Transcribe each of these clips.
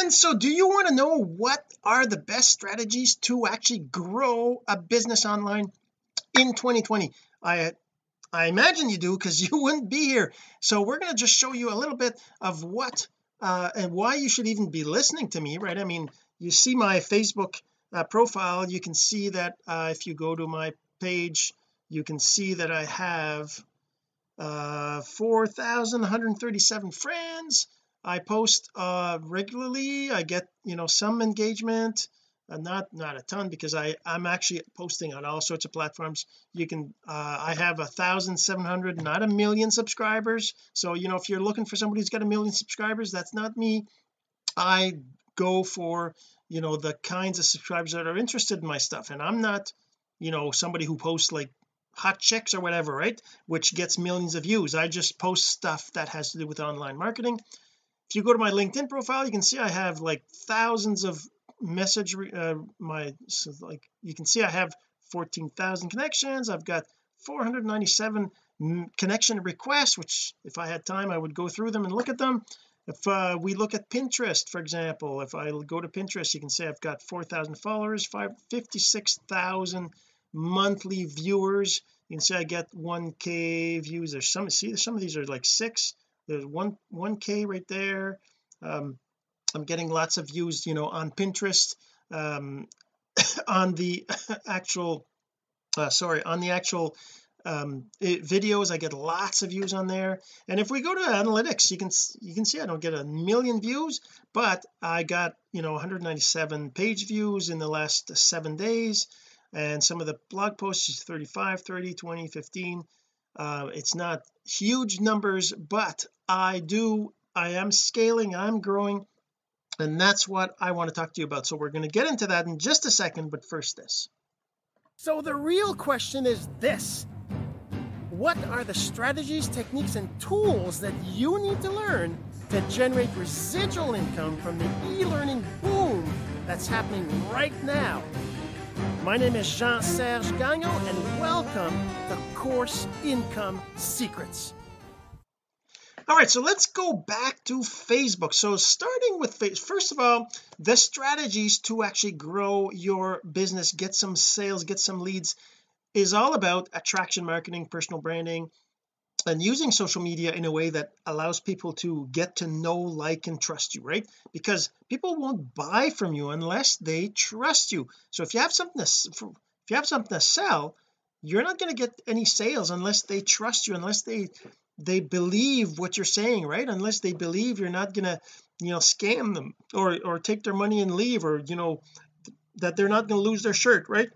and so do you want to know what are the best strategies to actually grow a business online in 2020 I I imagine you do because you wouldn't be here. So we're going to just show you a little bit of what uh and why you should even be listening to me right? I mean you see my Facebook uh, profile. You can see that uh, if you go to my page you can see that I have uh 4,137 friends I post uh regularly. I get you know some engagement uh, not not a ton because I I'm actually posting on all sorts of platforms. You can uh I have a thousand seven hundred not a million subscribers. So you know if you're looking for somebody who's got a million subscribers that's not me. I go for you know the kinds of subscribers that are interested in my stuff. And I'm not you know somebody who posts like hot chicks or whatever right? Which gets millions of views. I just post stuff that has to do with online marketing if you go to my LinkedIn profile you can see I have like thousands of message uh, my so like you can see I have 14,000 connections. I've got 497 connection requests which if I had time I would go through them and look at them. If uh, we look at Pinterest for example if I go to Pinterest you can see I've got 4,000 followers 56,000 monthly viewers. You can see I get 1k views there's some see some of these are like six there's one 1k right there. Um I'm getting lots of views you know on Pinterest um on the actual uh, sorry on the actual um it, videos I get lots of views on there. And if we go to analytics you can you can see I don't get a million views but I got you know 197 page views in the last seven days. And some of the blog posts is 35 30 20 15 uh, it's not huge numbers but I do I am scaling I'm growing and that's what I want to talk to you about. So we're going to get into that in just a second but first this. So the real question is this. What are the strategies techniques and tools that you need to learn to generate residual income from the e-learning boom that's happening right now? My name is Jean-Serge Gagnon and welcome to Course Income Secrets all right so let's go back to Facebook. So starting with first of all the strategies to actually grow your business get some sales get some leads is all about attraction marketing personal branding and using social media in a way that allows people to get to know like and trust you right? Because people won't buy from you unless they trust you. So if you have something to if you have something to sell you're not going to get any sales unless they trust you unless they they believe what you're saying right? Unless they believe you're not gonna you know scam them or or take their money and leave or you know that they're not going to lose their shirt right?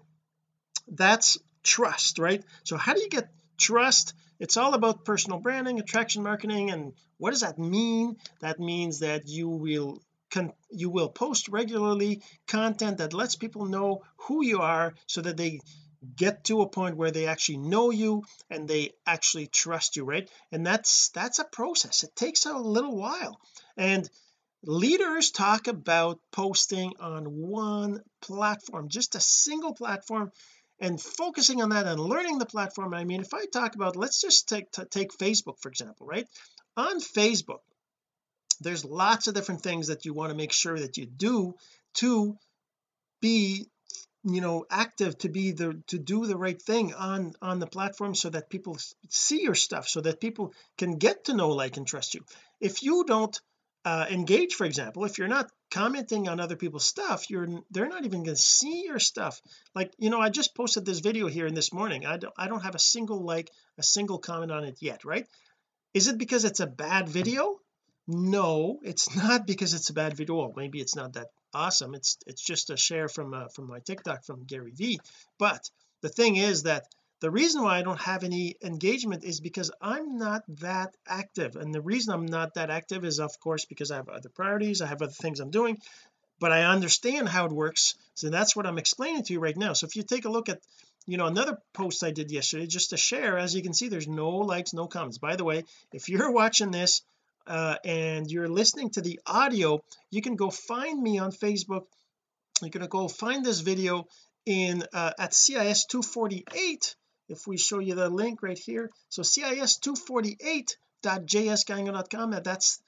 That's trust right? So how do you get trust? It's all about personal branding attraction marketing and what does that mean? That means that you will can you will post regularly content that lets people know who you are so that they get to a point where they actually know you and they actually trust you right? And that's that's a process. It takes a little while. And leaders talk about posting on one platform just a single platform and focusing on that and learning the platform. I mean if I talk about let's just take take Facebook for example right? On Facebook there's lots of different things that you want to make sure that you do to be you know active to be the to do the right thing on on the platform so that people see your stuff so that people can get to know like and trust you. If you don't uh, engage for example if you're not commenting on other people's stuff you're they're not even going to see your stuff. Like you know I just posted this video here in this morning. I don't I don't have a single like a single comment on it yet right? Is it because it's a bad video? No it's not because it's a bad video. Well, maybe it's not that awesome. It's it's just a share from uh, from my TikTok from Gary V but the thing is that the reason why I don't have any engagement is because I'm not that active. And the reason I'm not that active is of course because I have other priorities I have other things I'm doing but I understand how it works. So that's what I'm explaining to you right now. So if you take a look at you know another post I did yesterday just to share as you can see there's no likes no comments. By the way if you're watching this uh, and you're listening to the audio you can go find me on Facebook. You're going to go find this video in uh, at CIS 248 if we show you the link right here. So CIS 248.jsgagnon.com that's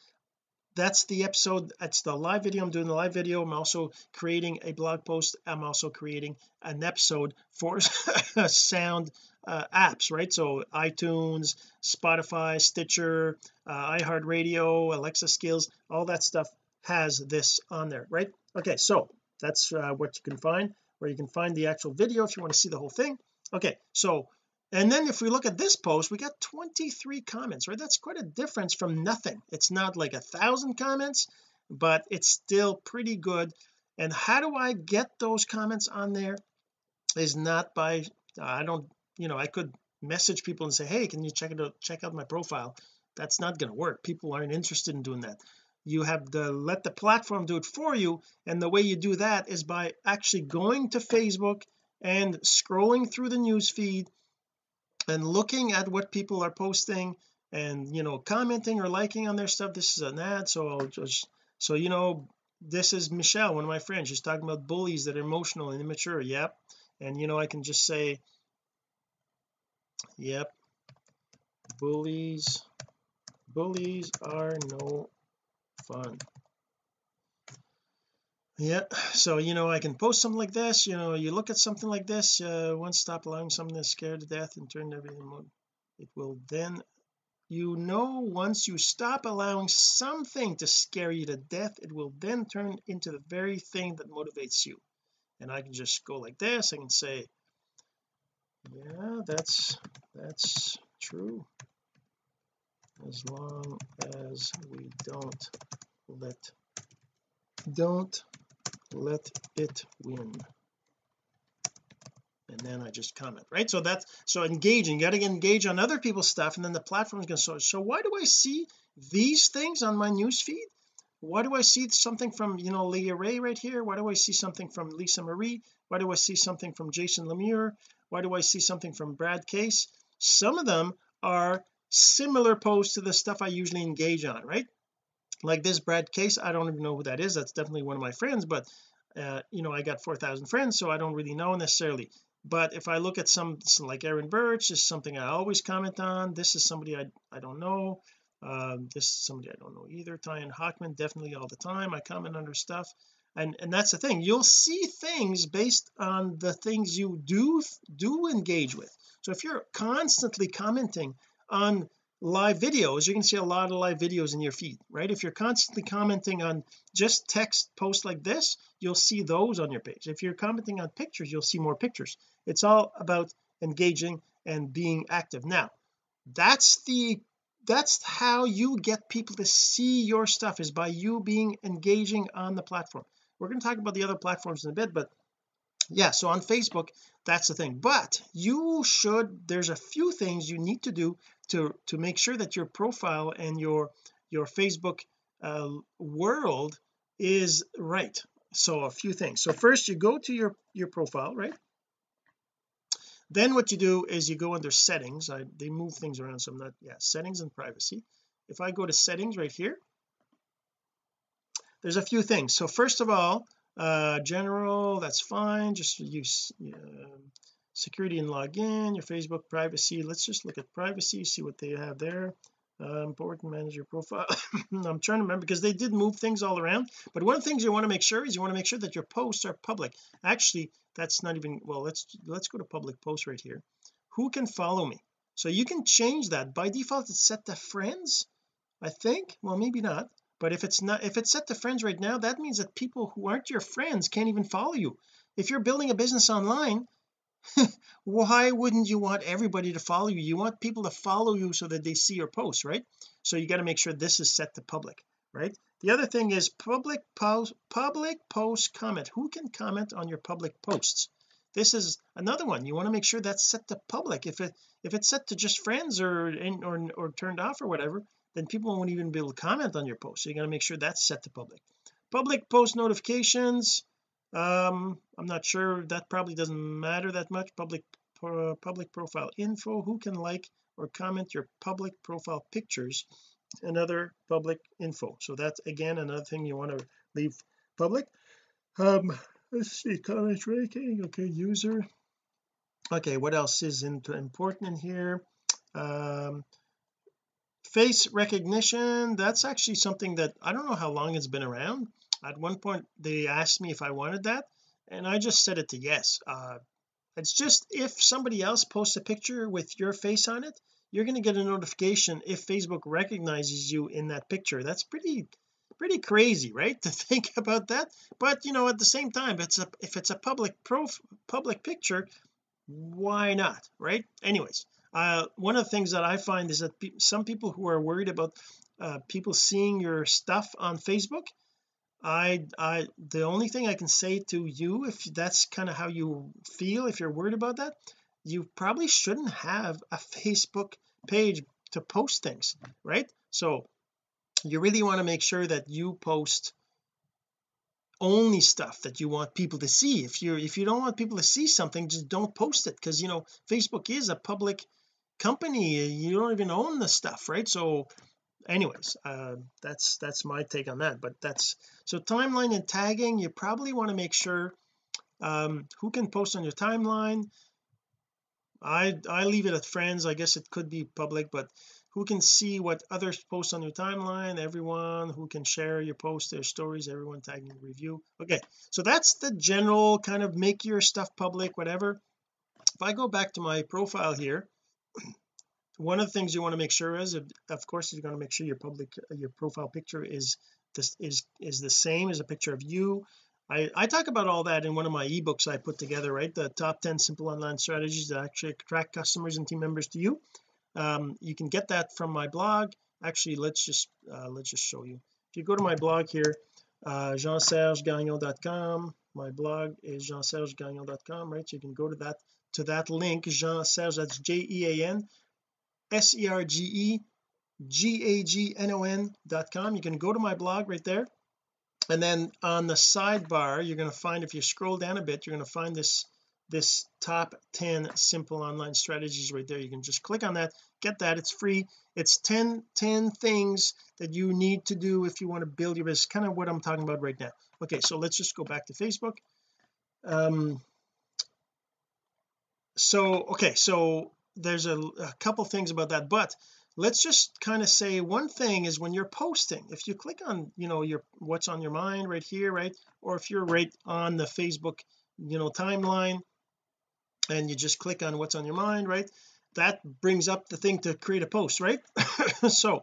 that's the episode that's the live video. I'm doing the live video. I'm also creating a blog post. I'm also creating an episode for sound uh, apps right? So iTunes Spotify Stitcher uh, iHeartRadio Alexa skills all that stuff has this on there right? Okay so that's uh, what you can find where you can find the actual video if you want to see the whole thing. Okay so and then if we look at this post we got 23 comments right? That's quite a difference from nothing. It's not like a thousand comments but it's still pretty good. And how do I get those comments on there is not by I don't you know I could message people and say hey can you check it out check out my profile? That's not going to work. People aren't interested in doing that. You have to let the platform do it for you and the way you do that is by actually going to Facebook and scrolling through the news feed and looking at what people are posting and you know commenting or liking on their stuff. This is an ad so I'll just so you know this is Michelle one of my friends. She's talking about bullies that are emotional and immature. Yep. And you know I can just say yep. Bullies. Bullies are no fun. Yeah so you know I can post something like this you know you look at something like this uh, once stop allowing something to scare to death and turn everything it will then you know once you stop allowing something to scare you to death it will then turn into the very thing that motivates you. And I can just go like this I can say yeah that's that's true. As long as we don't let don't let it win. And then I just comment right? So that's so engaging you got to engage on other people's stuff and then the platform is going to so so why do I see these things on my news feed why do I see something from you know Leah Ray right here? Why do I see something from Lisa Marie? Why do I see something from Jason Lemire? Why do I see something from Brad Case? Some of them are similar posts to the stuff I usually engage on right? Like this Brad Case I don't even know who that is. That's definitely one of my friends but uh, you know I got 4,000 friends so I don't really know necessarily. But if I look at some, some like Aaron Birch is something I always comment on. This is somebody I, I don't know um, this is somebody I don't know either. Tyan Hockman definitely all the time. I comment under stuff. And and that's the thing. You'll see things based on the things you do do engage with. So if you're constantly commenting on live videos you're going to see a lot of live videos in your feed right? If you're constantly commenting on just text posts like this you'll see those on your page. If you're commenting on pictures you'll see more pictures. It's all about engaging and being active. Now that's the that's how you get people to see your stuff is by you being engaging on the platform. We're going to talk about the other platforms in a bit but yeah so on Facebook that's the thing. But you should there's a few things you need to do to to make sure that your profile and your your Facebook uh, world is right. So a few things. So first you go to your your profile right then what you do is you go under settings. I, they move things around so I'm not yeah settings and privacy. If I go to settings right here there's a few things. So first of all uh general that's fine just use uh, security and login your Facebook privacy. Let's just look at privacy see what they have there. Uh, important manage your profile. I'm trying to remember because they did move things all around. But one of the things you want to make sure is you want to make sure that your posts are public. Actually that's not even well let's let's go to public post right here. Who can follow me? So you can change that. By default it's set to friends I think. Well maybe not. But if it's not if it's set to friends right now that means that people who aren't your friends can't even follow you. If you're building a business online why wouldn't you want everybody to follow you? You want people to follow you so that they see your posts right? So you got to make sure this is set to public right? The other thing is public post public post comment. Who can comment on your public posts? This is another one. You want to make sure that's set to public. If it if it's set to just friends or or, or turned off or whatever then people won't even be able to comment on your post. So you got to make sure that's set to public. Public post notifications um I'm not sure. That probably doesn't matter that much. Public uh, public profile info. Who can like or comment your public profile pictures and other public info. So that's again another thing you want to leave public. Um let's see comment ranking okay user. Okay what else is into important in here? Um face recognition that's actually something that I don't know how long it's been around. At one point they asked me if I wanted that and I just said it to yes. Uh it's just if somebody else posts a picture with your face on it you're going to get a notification if Facebook recognizes you in that picture. That's pretty pretty crazy right to think about that. But you know at the same time it's a if it's a public prof public picture why not right? Anyways uh one of the things that I find is that pe some people who are worried about uh people seeing your stuff on Facebook I I the only thing I can say to you if that's kind of how you feel if you're worried about that you probably shouldn't have a Facebook page to post things right? So you really want to make sure that you post only stuff that you want people to see. If you if you don't want people to see something just don't post it because you know Facebook is a public company. You don't even own the stuff right? So anyways uh that's that's my take on that but that's so timeline and tagging you probably want to make sure um who can post on your timeline I I leave it at friends. I guess it could be public but who can see what others post on your timeline? Everyone who can share your post their stories everyone tagging review. Okay so that's the general kind of make your stuff public whatever. If I go back to my profile here one of the things you want to make sure is of course you're going to make sure your public your profile picture is this is is the same as a picture of you I I talk about all that in one of my ebooks I put together right? The top 10 simple online strategies that actually attract customers and team members to you. Um, you can get that from my blog. Actually let's just uh, let's just show you. If you go to my blog here uh, jeansergegagnon.com my blog is jeansergegagnon.com right? So you can go to that to that link Jean Serge that's J-E-A-N S-E-R-G-E G-A-G-N-O-N dot com. You can go to my blog right there and then on the sidebar you're going to find if you scroll down a bit you're going to find this this top 10 simple online strategies right there. You can just click on that get that. It's free. It's 10 10 things that you need to do if you want to build your business kind of what I'm talking about right now. Okay so let's just go back to Facebook. Um so okay so there's a, a couple things about that but let's just kind of say one thing is when you're posting if you click on you know your what's on your mind right here right or if you're right on the Facebook you know timeline and you just click on what's on your mind right that brings up the thing to create a post right? So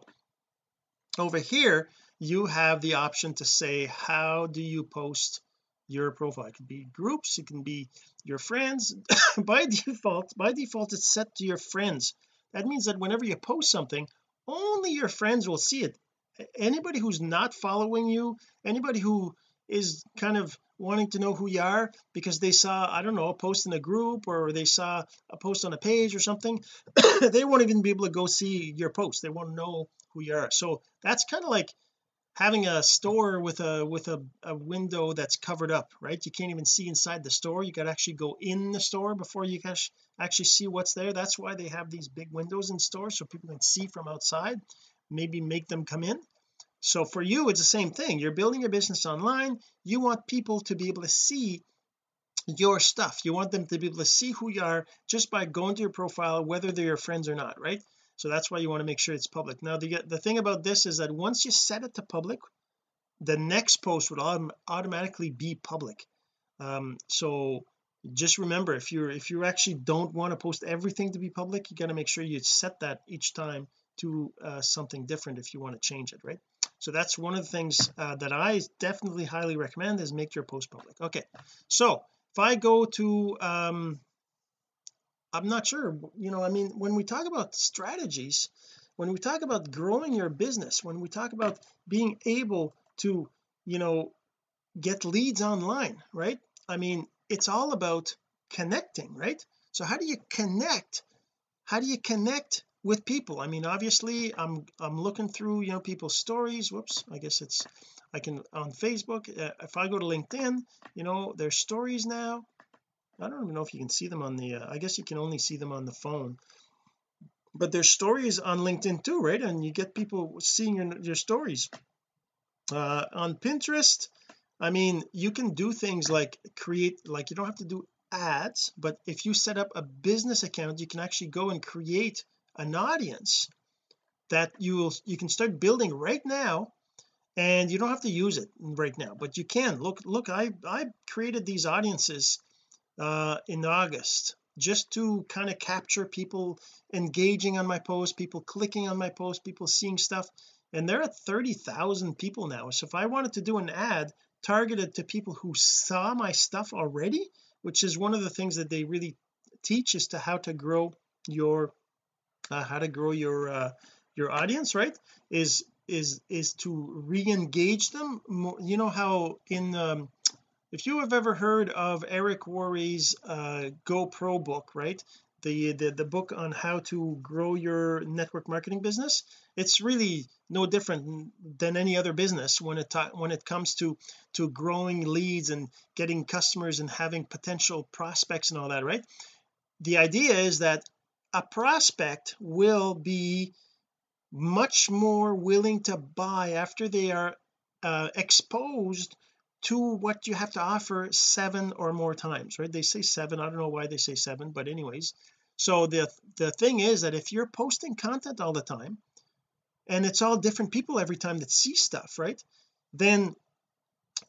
over here you have the option to say how do you post your profile? It could be groups it can be your friends. By default by default it's set to your friends that means that whenever you post something only your friends will see it. Anybody who's not following you anybody who is kind of wanting to know who you are because they saw I don't know a post in a group or they saw a post on a page or something they won't even be able to go see your post. They won't know who you are. So that's kind of like having a store with a with a, a window that's covered up right? You can't even see inside the store. You got to actually go in the store before you can actually see what's there. That's why they have these big windows in stores so people can see from outside maybe make them come in. So for you it's the same thing. You're building your business online. You want people to be able to see your stuff. You want them to be able to see who you are just by going to your profile whether they're your friends or not right so that's why you want to make sure it's public. Now the the thing about this is that once you set it to public the next post would autom automatically be public. Um so just remember if you're if you actually don't want to post everything to be public you got to make sure you set that each time to uh, something different if you want to change it right? So that's one of the things uh, that I definitely highly recommend is make your post public. Okay so if I go to um I'm not sure. You know I mean when we talk about strategies when we talk about growing your business when we talk about being able to you know get leads online right? I mean it's all about connecting right? So how do you connect? How do you connect with people? I mean obviously I'm I'm looking through you know people's stories. Whoops I guess it's I can on Facebook uh, if I go to LinkedIn you know there's stories now I don't even know if you can see them on the uh, I guess you can only see them on the phone. But there's stories on LinkedIn too right? And you get people seeing your, your stories. Uh on Pinterest I mean you can do things like create like you don't have to do ads but if you set up a business account you can actually go and create an audience that you will you can start building right now and you don't have to use it right now but you can. Look look I I created these audiences uh in August just to kind of capture people engaging on my post people clicking on my post people seeing stuff. And they're at 30,000 people now. So if I wanted to do an ad targeted to people who saw my stuff already which is one of the things that they really teach is to how to grow your uh, how to grow your uh, your audience right? Is is is to re-engage them more. You know how in um, if you have ever heard of Eric Worre's uh, GoPro book right? The, the the book on how to grow your network marketing business it's really no different than any other business when it when it comes to to growing leads and getting customers and having potential prospects and all that right? The idea is that a prospect will be much more willing to buy after they are uh, exposed to what you have to offer seven or more times right? They say seven. I don't know why they say seven but anyways. So the the thing is that if you're posting content all the time and it's all different people every time that see stuff right? Then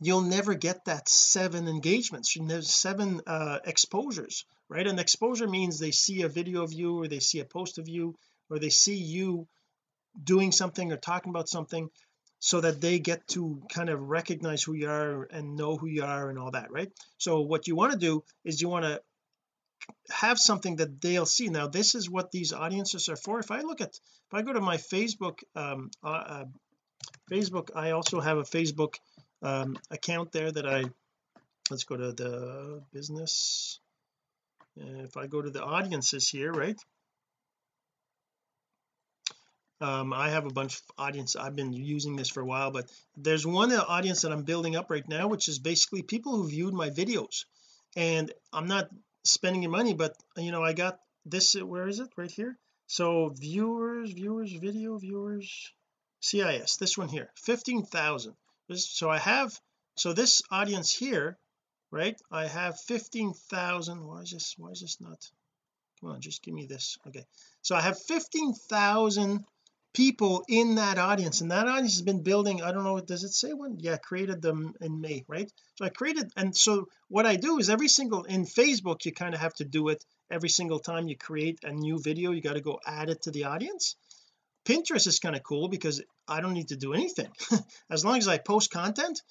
you'll never get that seven engagements. Seven uh exposures right? And exposure means they see a video of you or they see a post of you or they see you doing something or talking about something so that they get to kind of recognize who you are and know who you are and all that right? So what you want to do is you want to have something that they'll see. Now this is what these audiences are for. If I look at if I go to my Facebook um uh, uh, Facebook I also have a Facebook um account there that I let's go to the business. Uh, if I go to the audiences here right um I have a bunch of audience I've been using this for a while but there's one audience that I'm building up right now which is basically people who viewed my videos. And I'm not spending your money but you know I got this where is it? Right here. So viewers viewers video viewers CIS this one here 15,000 so I have so this audience here right I have 15,000 why is this why is this not come on just give me this. Okay. So I have 15,000 people in that audience and that audience has been building I don't know does it say when? Yeah created them in May right? So I created and so what I do is every single in Facebook you kind of have to do it every single time you create a new video you got to go add it to the audience. Pinterest is kind of cool because I don't need to do anything. As long as I post content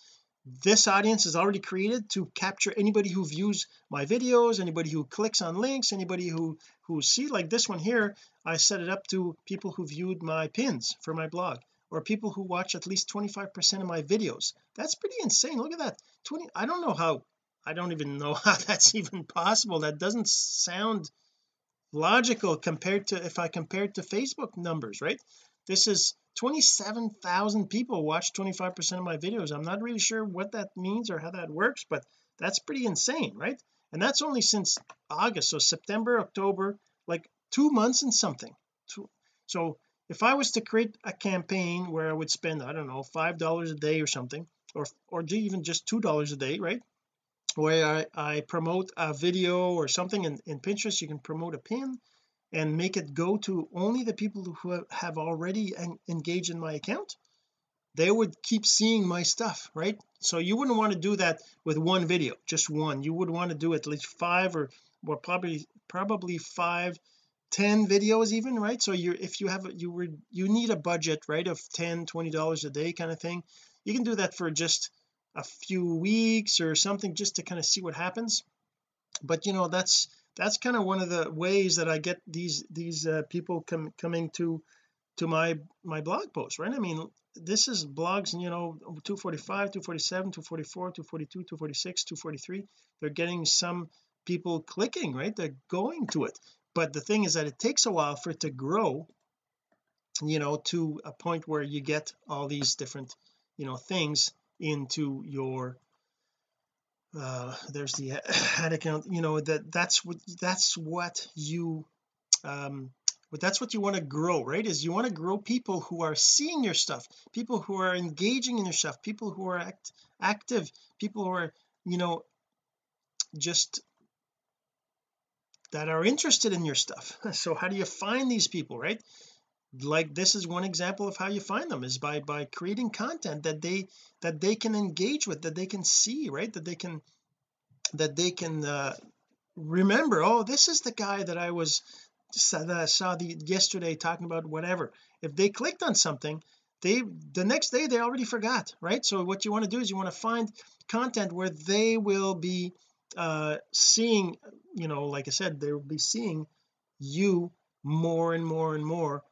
this audience is already created to capture anybody who views my videos anybody who clicks on links anybody who who see like this one here I set it up to people who viewed my pins for my blog or people who watch at least 25 percent of my videos. That's pretty insane. Look at that. 20 I don't know how I don't even know how that's even possible. That doesn't sound logical compared to if I compare it to Facebook numbers right this is 27,000 people watch 25% of my videos. I'm not really sure what that means or how that works but that's pretty insane right? And that's only since August so September October like two months and something. So if I was to create a campaign where I would spend I don't know five dollars a day or something or or even just two dollars a day right? Where I, I promote a video or something in, in Pinterest you can promote a pin and make it go to only the people who have already engaged in my account they would keep seeing my stuff right? So you wouldn't want to do that with one video just one. You would want to do at least five or or probably probably five ten videos even right? So you're if you have you were you need a budget right of 10 20 dollars a day kind of thing. You can do that for just a few weeks or something just to kind of see what happens. But you know that's that's kind of one of the ways that I get these these uh, people com coming to to my my blog post right? I mean this is blogs you know 245 247 244 242 246 243 they're getting some people clicking right? They're going to it. But the thing is that it takes a while for it to grow you know to a point where you get all these different you know things into your uh there's the ad account you know that that's what that's what you um but that's what you want to grow right is you want to grow people who are seeing your stuff people who are engaging in your stuff people who are act, active people who are you know just that are interested in your stuff. So how do you find these people right like this is one example of how you find them is by by creating content that they that they can engage with that they can see right? That they can that they can uh, remember oh this is the guy that I was that I saw the yesterday talking about whatever. If they clicked on something they the next day they already forgot right? So what you want to do is you want to find content where they will be uh seeing you know like I said they will be seeing you more and more and more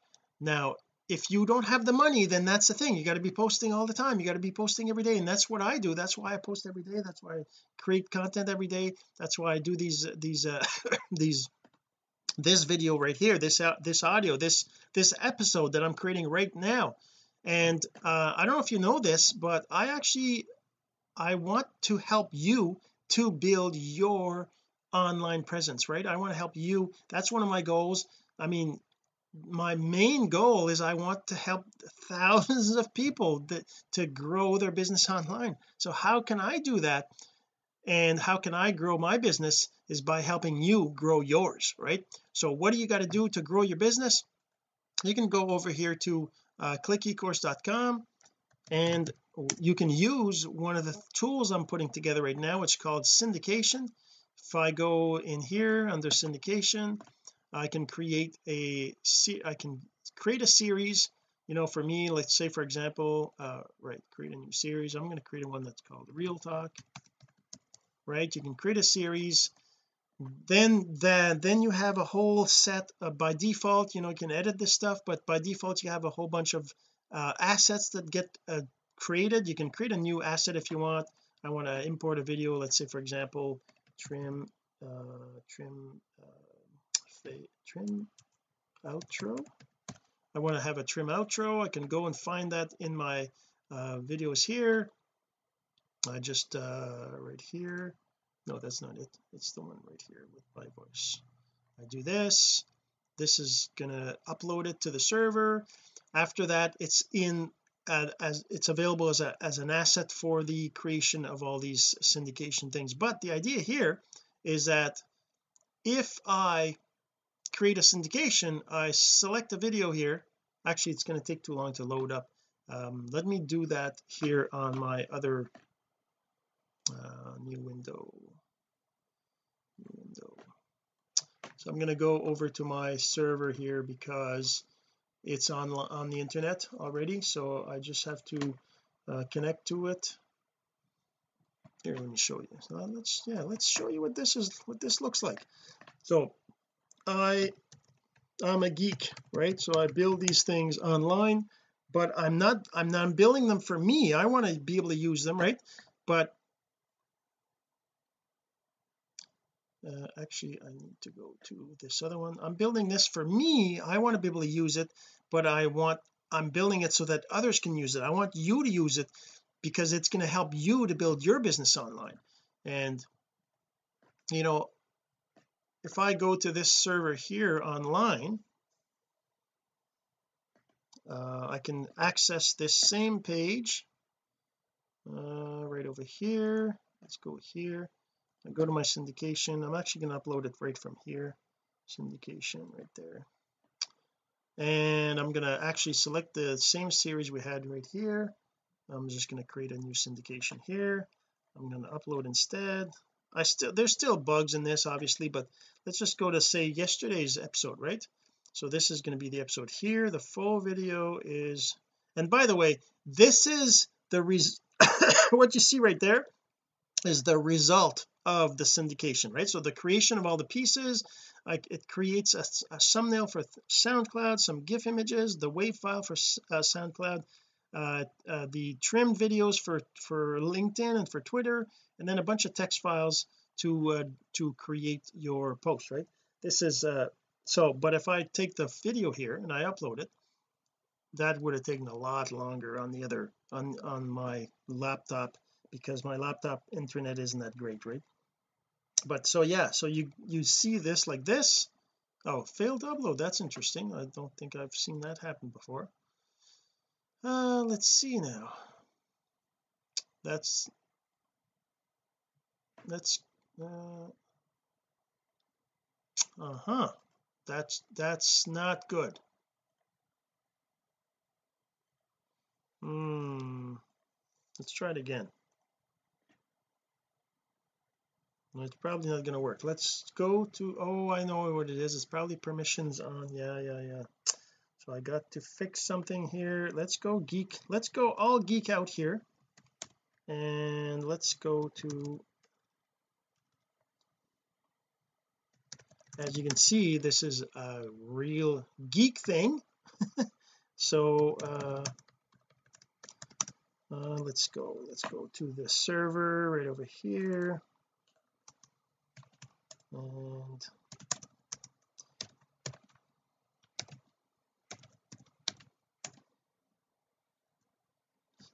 now if you don't have the money then that's the thing. You got to be posting all the time. You got to be posting every day and that's what I do. That's why I post every day. That's why I create content every day. That's why I do these these uh these this video right here this uh, this audio this this episode that I'm creating right now. And uh I don't know if you know this but I actually I want to help you to build your online presence right? I want to help you. That's one of my goals. I mean my main goal is I want to help thousands of people that, to grow their business online. So how can I do that? And how can I grow my business is by helping you grow yours right? So what do you got to do to grow your business? You can go over here to uh, clickecourse.com and you can use one of the tools I'm putting together right now. It's called syndication. If I go in here under syndication I can create a I can create a series you know for me let's say for example uh right create a new series. I'm going to create one that's called real talk right? You can create a series. Then then then you have a whole set of, by default you know you can edit this stuff but by default you have a whole bunch of uh, assets that get uh, created. You can create a new asset if you want. I want to import a video let's say for example trim uh trim uh trim outro. I want to have a trim outro. I can go and find that in my uh videos here. I just uh right here. No that's not it. It's the one right here with my voice. I do this. This is gonna upload it to the server. After that it's in uh, as it's available as a as an asset for the creation of all these syndication things. But the idea here is that if I create a syndication I select a video here. Actually it's going to take too long to load up. Um, let me do that here on my other uh, new window. Window. So I'm going to go over to my server here because it's on on the internet already so I just have to uh, connect to it. Here let me show you. So let's yeah let's show you what this is what this looks like. So I I'm a geek right? So I build these things online but I'm not I'm not building them for me. I want to be able to use them right? But uh, actually I need to go to this other one. I'm building this for me. I want to be able to use it but I want I'm building it so that others can use it. I want you to use it because it's going to help you to build your business online. And you know if I go to this server here online uh, I can access this same page uh, right over here. Let's go here. I go to my syndication. I'm actually going to upload it right from here. Syndication right there. And I'm going to actually select the same series we had right here. I'm just going to create a new syndication here. I'm going to upload instead I still there's still bugs in this obviously but let's just go to say yesterday's episode right? So this is going to be the episode here. The full video is and by the way this is the res what you see right there is the result of the syndication right? So the creation of all the pieces like it creates a, a thumbnail for SoundCloud some GIF images the WAV file for uh, SoundCloud uh, uh, the trimmed videos for for LinkedIn and for Twitter and then a bunch of text files to uh, to create your post right? This is uh so but if I take the video here and I upload it that would have taken a lot longer on the other on on my laptop because my laptop internet isn't that great right? But so yeah so you you see this like this. Oh failed upload that's interesting. I don't think I've seen that happen before uh let's see now. That's that's uh uh-huh. That's that's not good. Hmm. Let's try it again. It's probably not going to work. Let's go to oh I know what it is. It's probably permissions on yeah yeah yeah so I got to fix something here. Let's go geek. Let's go all geek out here. And let's go to as you can see this is a real geek thing. So uh, uh, let's go let's go to the server right over here. And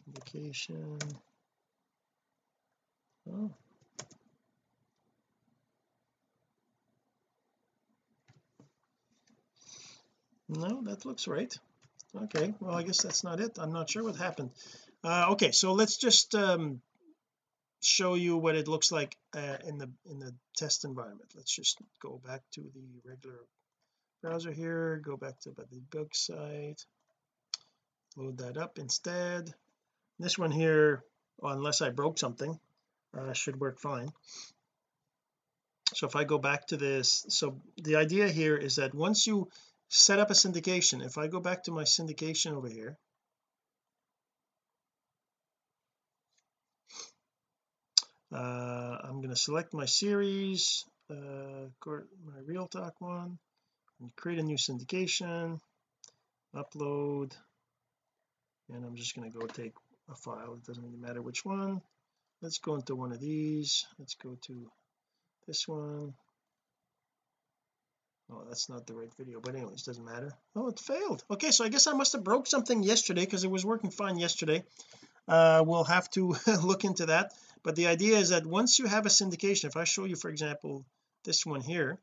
syndication oh. No that looks right. Okay well I guess that's not it. I'm not sure what happened. Uh, okay so let's just um, show you what it looks like uh, in the in the test environment. Let's just go back to the regular browser here go back to the bug site load that up instead this one here unless I broke something uh, should work fine. So if I go back to this so the idea here is that once you set up a syndication if I go back to my syndication over here uh, I'm going to select my series uh, my real talk one and create a new syndication upload and I'm just going to go take a file it doesn't really matter which one. Let's go into one of these. Let's go to this one. Oh that's not the right video but anyways doesn't matter. Oh it failed. Okay so I guess I must have broke something yesterday because it was working fine yesterday. Uh we'll have to look into that. But the idea is that once you have a syndication if I show you for example this one here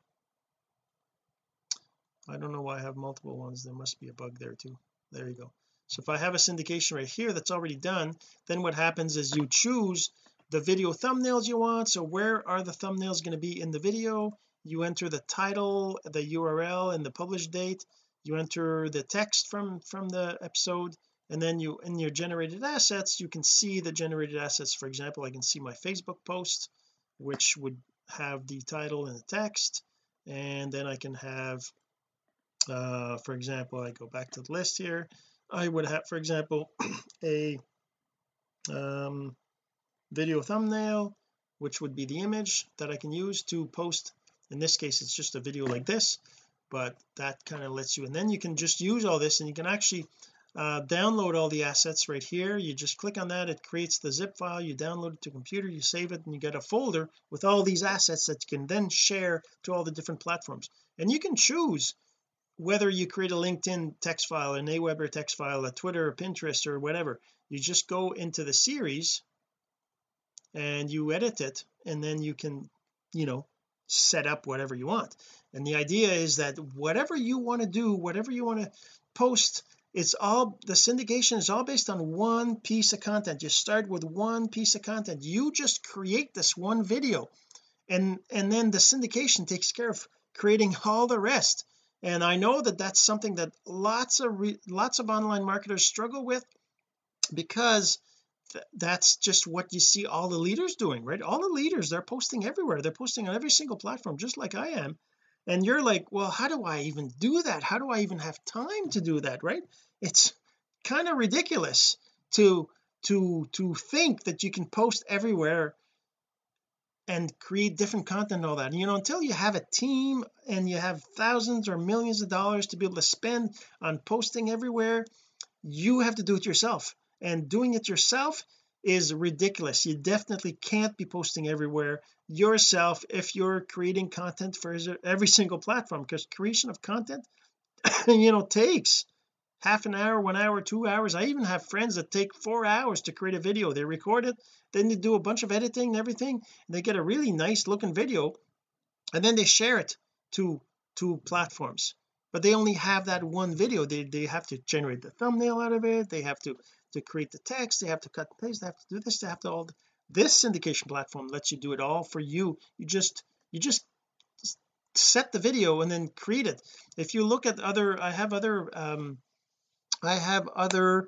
I don't know why I have multiple ones. There must be a bug there too. There you go so if I have a syndication right here that's already done then what happens is you choose the video thumbnails you want. So where are the thumbnails going to be in the video? You enter the title the URL and the publish date. You enter the text from from the episode and then you in your generated assets you can see the generated assets. For example I can see my Facebook post which would have the title and the text and then I can have uh for example I go back to the list here I would have for example a um video thumbnail which would be the image that I can use to post. In this case it's just a video like this but that kind of lets you and then you can just use all this and you can actually uh, download all the assets right here. You just click on that it creates the zip file you download it to computer you save it and you get a folder with all these assets that you can then share to all the different platforms. And you can choose whether you create a LinkedIn text file an Aweber text file a Twitter or Pinterest or whatever you just go into the series and you edit it and then you can you know set up whatever you want. And the idea is that whatever you want to do whatever you want to post it's all the syndication is all based on one piece of content. You start with one piece of content. You just create this one video and and then the syndication takes care of creating all the rest and I know that that's something that lots of lots of online marketers struggle with because th that's just what you see all the leaders doing right? All the leaders they're posting everywhere. They're posting on every single platform just like I am. And you're like well how do I even do that? How do I even have time to do that? Right? It's kind of ridiculous to to to think that you can post everywhere and create different content and all that. You know until you have a team and you have thousands or millions of dollars to be able to spend on posting everywhere you have to do it yourself. And doing it yourself is ridiculous. You definitely can't be posting everywhere yourself if you're creating content for every single platform because creation of content you know takes half an hour one hour two hours. I even have friends that take four hours to create a video. They record it then they do a bunch of editing and everything and they get a really nice looking video and then they share it to to platforms. But they only have that one video. They, they have to generate the thumbnail out of it. They have to to create the text. They have to cut and paste. They have to do this. They have to all this syndication platform lets you do it all for you. You just you just set the video and then create it. If you look at other I have other um I have other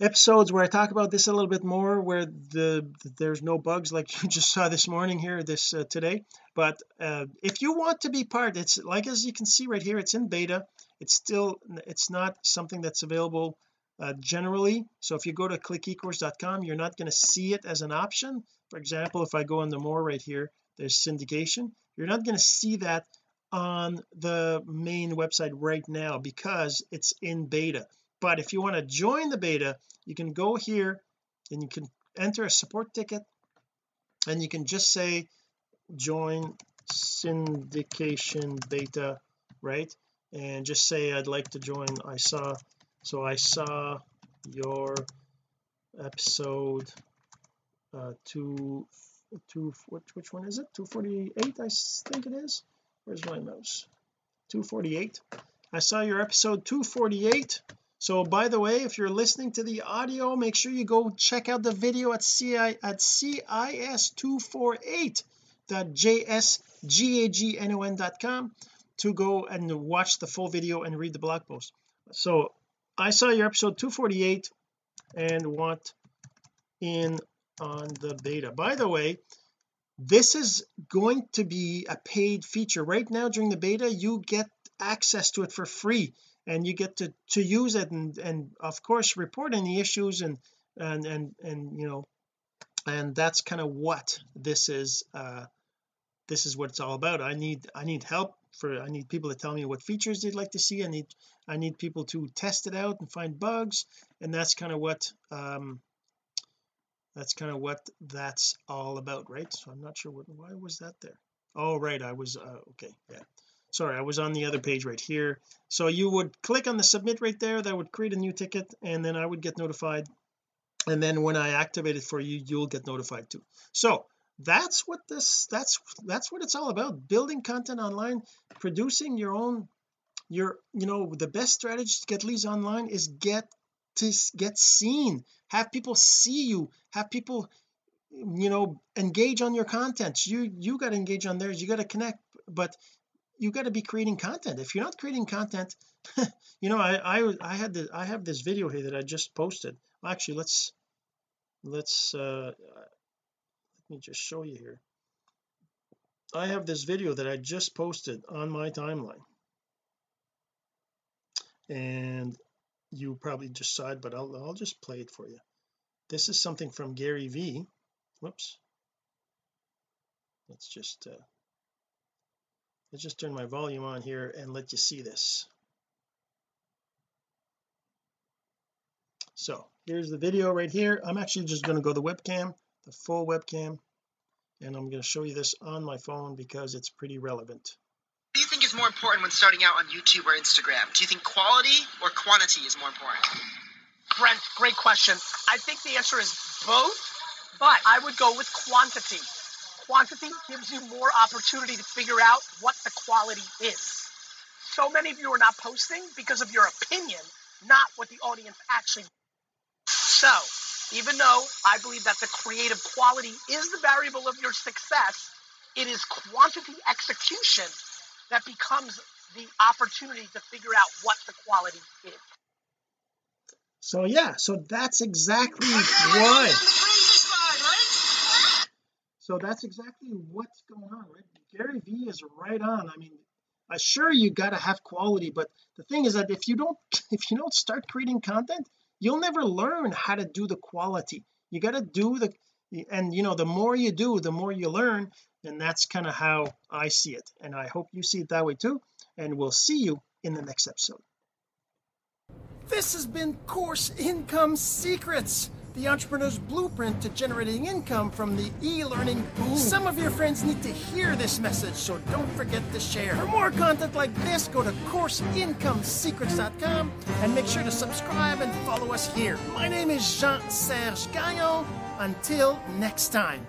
episodes where I talk about this a little bit more where the there's no bugs like you just saw this morning here this uh, today. But uh, if you want to be part it's like as you can see right here it's in beta. It's still it's not something that's available uh, generally. So if you go to clickecourse.com you're not going to see it as an option. For example if I go into more right here there's syndication. You're not going to see that on the main website right now because it's in beta. But if you want to join the beta you can go here and you can enter a support ticket and you can just say join syndication beta right? And just say I'd like to join. I saw so I saw your episode uh two two which, which one is it? 248 I think it is where's my mouse? 248 I saw your episode 248 so by the way if you're listening to the audio make sure you go check out the video at ci at cis248.jsgagnon.com to go and watch the full video and read the blog post. So I saw your episode 248 and want in on the beta. By the way this is going to be a paid feature. Right now during the beta you get access to it for free and you get to to use it and and of course report any issues and and and and you know and that's kind of what this is uh this is what it's all about. I need I need help for I need people to tell me what features they'd like to see. I need I need people to test it out and find bugs and that's kind of what um that's kind of what that's all about right? So I'm not sure what why was that there? Oh right I was uh, okay yeah. Sorry I was on the other page right here. So you would click on the submit right there that would create a new ticket and then I would get notified. And then when I activate it for you you'll get notified too. So that's what this that's that's what it's all about building content online producing your own your you know the best strategy to get leads online is get to get seen have people see you have people you know engage on your content. You you got to engage on theirs you got to connect but you got to be creating content. If you're not creating content you know I I I had the I have this video here that I just posted. Actually let's let's uh let me just show you here. I have this video that I just posted on my timeline. And you probably just saw it but I'll, I'll just play it for you. This is something from Gary V. Whoops. Let's just uh let's just turn my volume on here and let you see this. So here's the video right here. I'm actually just going to go the webcam the full webcam and I'm going to show you this on my phone because it's pretty relevant do you think is more important when starting out on YouTube or Instagram? Do you think quality or quantity is more important? Brent, great question. I think the answer is both, but I would go with quantity. Quantity gives you more opportunity to figure out what the quality is. So many of you are not posting because of your opinion, not what the audience actually. So, even though I believe that the creative quality is the variable of your success, it is quantity execution that becomes the opportunity to figure out what the quality is. So yeah so that's exactly why so that's exactly what's going on right? Gary V is right on. I mean I sure you got to have quality but the thing is that if you don't if you don't start creating content you'll never learn how to do the quality. You got to do the and you know the more you do the more you learn and that's kind of how I see it and I hope you see it that way too and we'll see you in the next episode this has been course income secrets the entrepreneur's blueprint to generating income from the e-learning boom. Some of your friends need to hear this message, so don't forget to share. For more content like this, go to CourseIncomeSecrets.com and make sure to subscribe and follow us here. My name is Jean-Serge Gagnon. Until next time.